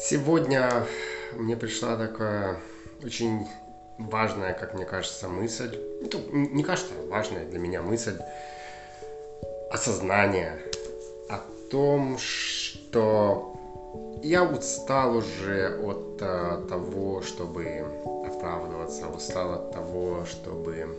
Сегодня мне пришла такая очень важная, как мне кажется, мысль. Ну, не кажется, а важная для меня мысль. Осознание о том, что я устал уже от а, того, чтобы оправдываться, устал от того, чтобы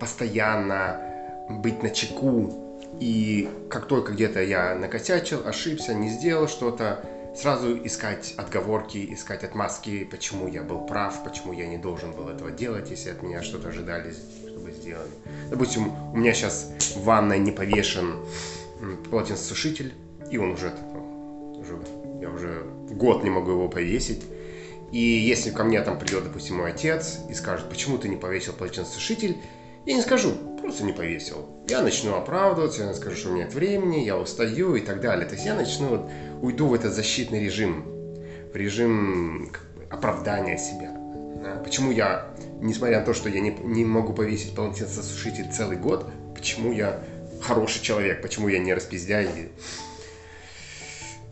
постоянно быть на чеку. И как только где-то я накосячил, ошибся, не сделал что-то, сразу искать отговорки, искать отмазки, почему я был прав, почему я не должен был этого делать, если от меня что-то ожидали, чтобы сделали. Допустим, у меня сейчас в ванной не повешен полотенцесушитель, и он уже, уже, я уже год не могу его повесить. И если ко мне там придет, допустим, мой отец и скажет, почему ты не повесил полотенцесушитель, я не скажу, просто не повесил. Я начну оправдываться, я скажу, что у меня нет времени, я устаю и так далее. То есть я начну, уйду в этот защитный режим, в режим оправдания себя. Почему я, несмотря на то, что я не, не могу повесить полотенцесушитель целый год, почему я хороший человек, почему я не распиздяй.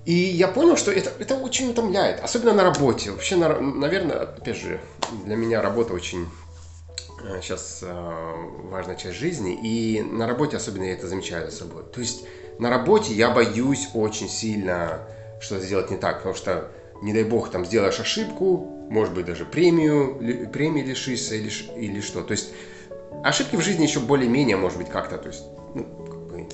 И я понял, что это, это очень утомляет, особенно на работе. Вообще, на, наверное, опять же, для меня работа очень сейчас э, э, важная часть жизни, и на работе особенно я это замечаю за собой. То есть на работе я боюсь очень сильно что-то сделать не так, потому что, не дай бог, там сделаешь ошибку, может быть, даже премию, премии лишишься или, или что. То есть ошибки в жизни еще более-менее, может быть, как-то, то есть, ну, как бы,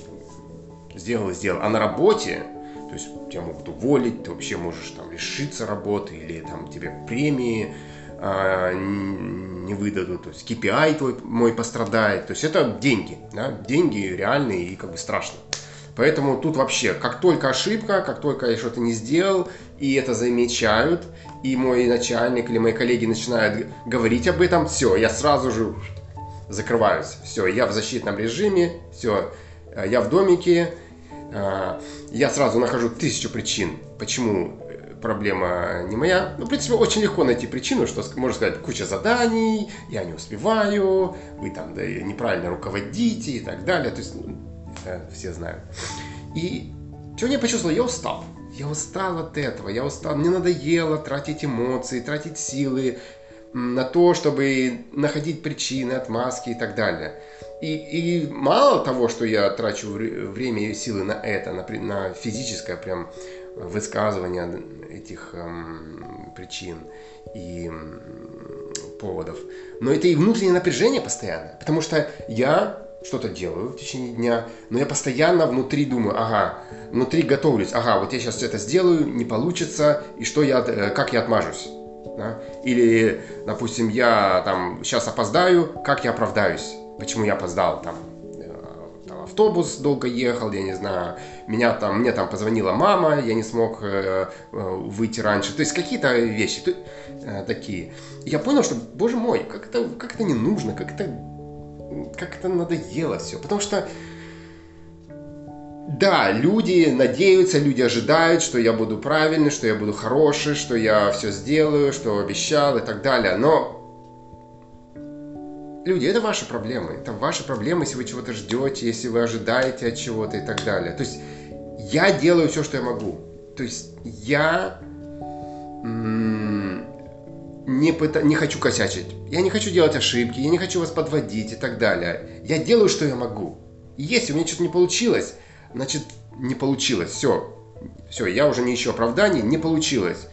сделал и сделал. А на работе, то есть тебя могут уволить, ты вообще можешь там лишиться работы или там тебе премии не выдадут, то есть KPI твой мой пострадает, то есть это деньги, да, деньги реальные и как бы страшно. Поэтому тут вообще, как только ошибка, как только я что-то не сделал, и это замечают, и мой начальник или мои коллеги начинают говорить об этом, все, я сразу же закрываюсь. Все, я в защитном режиме, все, я в домике, а, я сразу нахожу тысячу причин, почему проблема не моя. Ну, в принципе, очень легко найти причину, что, можно сказать, куча заданий, я не успеваю, вы там да, неправильно руководите и так далее. То есть, ну, все знают. И сегодня я почувствовал, я устал. Я устал от этого, я устал, мне надоело тратить эмоции, тратить силы на то, чтобы находить причины, отмазки и так далее. И, и мало того, что я трачу время и силы на это, на, на физическое прям высказывание этих эм, причин и поводов, но это и внутреннее напряжение постоянно, потому что я что-то делаю в течение дня, но я постоянно внутри думаю, ага, внутри готовлюсь, ага, вот я сейчас это сделаю, не получится, и что я, э, как я отмажусь. Да? Или, допустим, я там сейчас опоздаю, как я оправдаюсь, почему я опоздал, там, автобус долго ехал, я не знаю, меня там, мне там позвонила мама, я не смог э, э, выйти раньше. То есть какие-то вещи то, э, такие. я понял, что, боже мой, как это, как это не нужно, как это, как это надоело все. Потому что да, люди надеются, люди ожидают, что я буду правильный, что я буду хороший, что я все сделаю, что обещал и так далее. Но Люди, это ваши проблемы. Это ваши проблемы, если вы чего-то ждете, если вы ожидаете от чего-то и так далее. То есть я делаю все, что я могу. То есть я не, пыта... не хочу косячить. Я не хочу делать ошибки, я не хочу вас подводить и так далее. Я делаю, что я могу. Если у меня что-то не получилось, значит, не получилось. Все. Все, я уже не ищу оправданий, не получилось.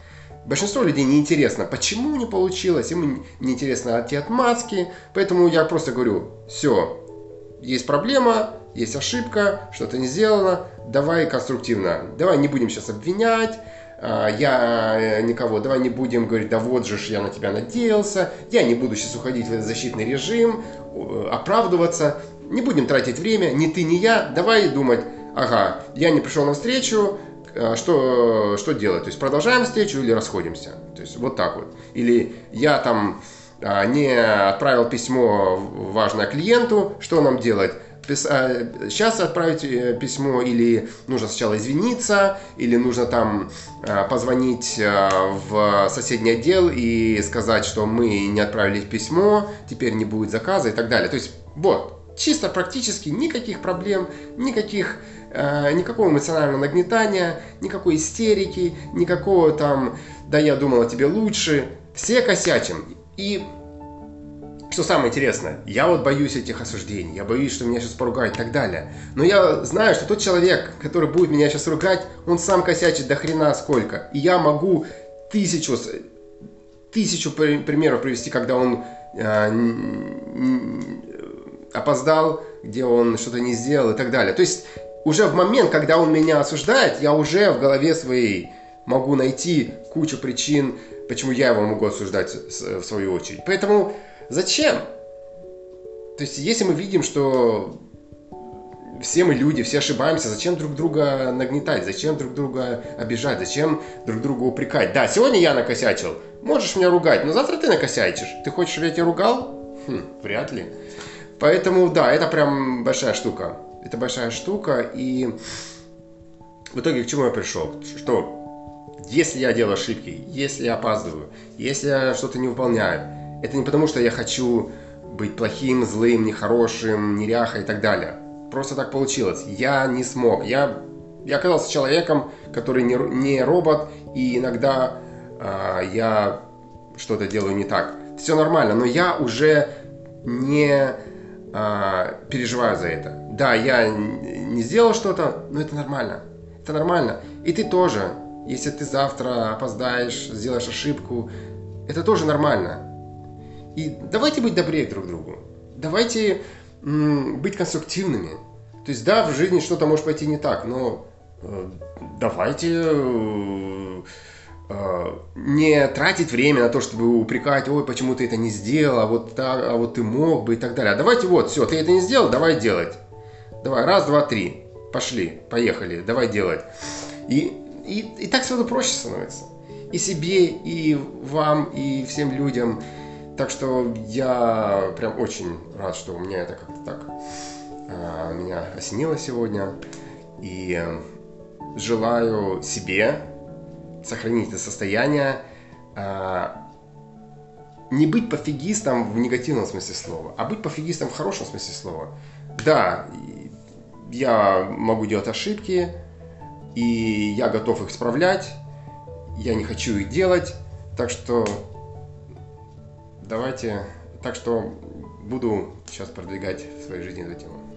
Большинство людей не интересно, почему не получилось, ему не интересно эти отмазки, поэтому я просто говорю, все, есть проблема, есть ошибка, что-то не сделано, давай конструктивно, давай не будем сейчас обвинять, а, я э, никого, давай не будем говорить, да вот же я на тебя надеялся, я не буду сейчас уходить в этот защитный режим, оправдываться, не будем тратить время, ни ты, ни я, давай думать, ага, я не пришел на встречу, что, что делать? То есть продолжаем встречу или расходимся? То есть вот так вот. Или я там а, не отправил письмо важное клиенту, что нам делать? сейчас отправить э, письмо или нужно сначала извиниться, или нужно там а, позвонить в соседний отдел и сказать, что мы не отправили письмо, теперь не будет заказа и так далее. То есть вот, чисто практически никаких проблем, никаких, э, никакого эмоционального нагнетания, никакой истерики, никакого там, да я думал о тебе лучше. Все косячим. И что самое интересное, я вот боюсь этих осуждений, я боюсь, что меня сейчас поругают и так далее. Но я знаю, что тот человек, который будет меня сейчас ругать, он сам косячит до хрена сколько. И я могу тысячу, тысячу примеров привести, когда он э, опоздал, где он что-то не сделал и так далее. То есть уже в момент, когда он меня осуждает, я уже в голове своей могу найти кучу причин, почему я его могу осуждать в свою очередь. Поэтому Зачем? То есть, если мы видим, что все мы люди, все ошибаемся, зачем друг друга нагнетать, зачем друг друга обижать, зачем друг друга упрекать? Да, сегодня я накосячил, можешь меня ругать, но завтра ты накосячишь. Ты хочешь, чтобы я тебя ругал? Хм, вряд ли. Поэтому, да, это прям большая штука. Это большая штука, и в итоге к чему я пришел? Что если я делаю ошибки, если я опаздываю, если я что-то не выполняю, это не потому, что я хочу быть плохим, злым, нехорошим, неряхой и так далее. Просто так получилось. Я не смог. Я, я оказался человеком, который не, не робот, и иногда э, я что-то делаю не так. Все нормально, но я уже не э, переживаю за это. Да, я не сделал что-то, но это нормально. Это нормально. И ты тоже. Если ты завтра опоздаешь, сделаешь ошибку, это тоже нормально. И давайте быть добрее друг другу. Давайте м, быть конструктивными. То есть, да, в жизни что-то может пойти не так, но э, давайте э, не тратить время на то, чтобы упрекать, ой, почему ты это не сделал, а вот, так, а вот ты мог бы и так далее. А давайте вот, все, ты это не сделал, давай делать. Давай, раз, два, три. Пошли, поехали, давай делать. И, и, и так сразу проще становится. И себе, и вам, и всем людям. Так что я прям очень рад, что у меня это как-то так а, меня осенило сегодня. И желаю себе сохранить это состояние, а, не быть пофигистом в негативном смысле слова, а быть пофигистом в хорошем смысле слова. Да, я могу делать ошибки, и я готов их исправлять, я не хочу их делать, так что Давайте, так что буду сейчас продвигать в своей жизни эту тему.